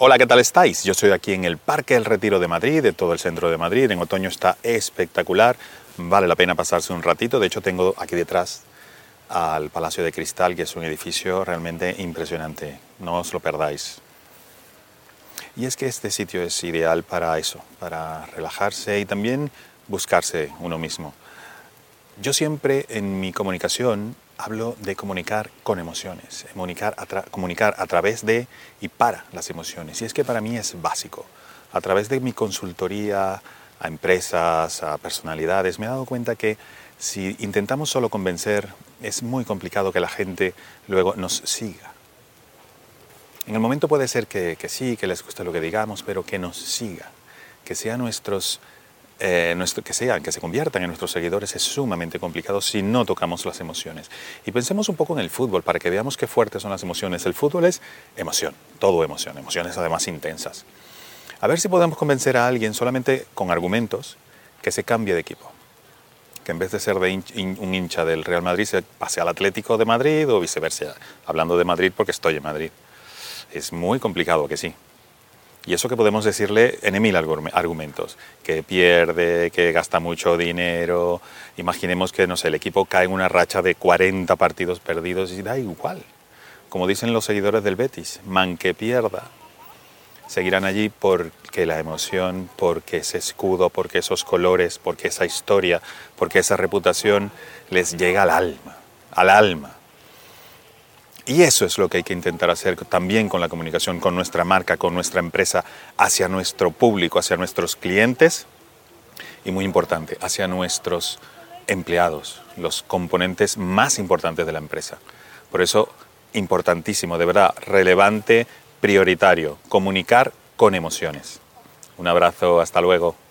Hola, ¿qué tal estáis? Yo estoy aquí en el Parque del Retiro de Madrid, de todo el centro de Madrid. En otoño está espectacular, vale la pena pasarse un ratito. De hecho, tengo aquí detrás al Palacio de Cristal, que es un edificio realmente impresionante. No os lo perdáis. Y es que este sitio es ideal para eso, para relajarse y también buscarse uno mismo. Yo siempre en mi comunicación hablo de comunicar con emociones, comunicar a, comunicar a través de y para las emociones. Y es que para mí es básico. A través de mi consultoría a empresas, a personalidades, me he dado cuenta que si intentamos solo convencer, es muy complicado que la gente luego nos siga. En el momento puede ser que, que sí, que les guste lo que digamos, pero que nos siga, que sean nuestros eh, que sean, que se conviertan en nuestros seguidores es sumamente complicado si no tocamos las emociones. Y pensemos un poco en el fútbol para que veamos qué fuertes son las emociones. El fútbol es emoción, todo emoción, emociones además intensas. A ver si podemos convencer a alguien solamente con argumentos que se cambie de equipo. Que en vez de ser un hincha del Real Madrid se pase al Atlético de Madrid o viceversa. Hablando de Madrid porque estoy en Madrid. Es muy complicado que sí. Y eso que podemos decirle en mil argumentos, que pierde, que gasta mucho dinero, imaginemos que, no sé, el equipo cae en una racha de 40 partidos perdidos y da igual. Como dicen los seguidores del Betis, man que pierda. Seguirán allí porque la emoción, porque ese escudo, porque esos colores, porque esa historia, porque esa reputación les llega al alma, al alma. Y eso es lo que hay que intentar hacer también con la comunicación, con nuestra marca, con nuestra empresa, hacia nuestro público, hacia nuestros clientes y muy importante, hacia nuestros empleados, los componentes más importantes de la empresa. Por eso, importantísimo, de verdad, relevante, prioritario, comunicar con emociones. Un abrazo, hasta luego.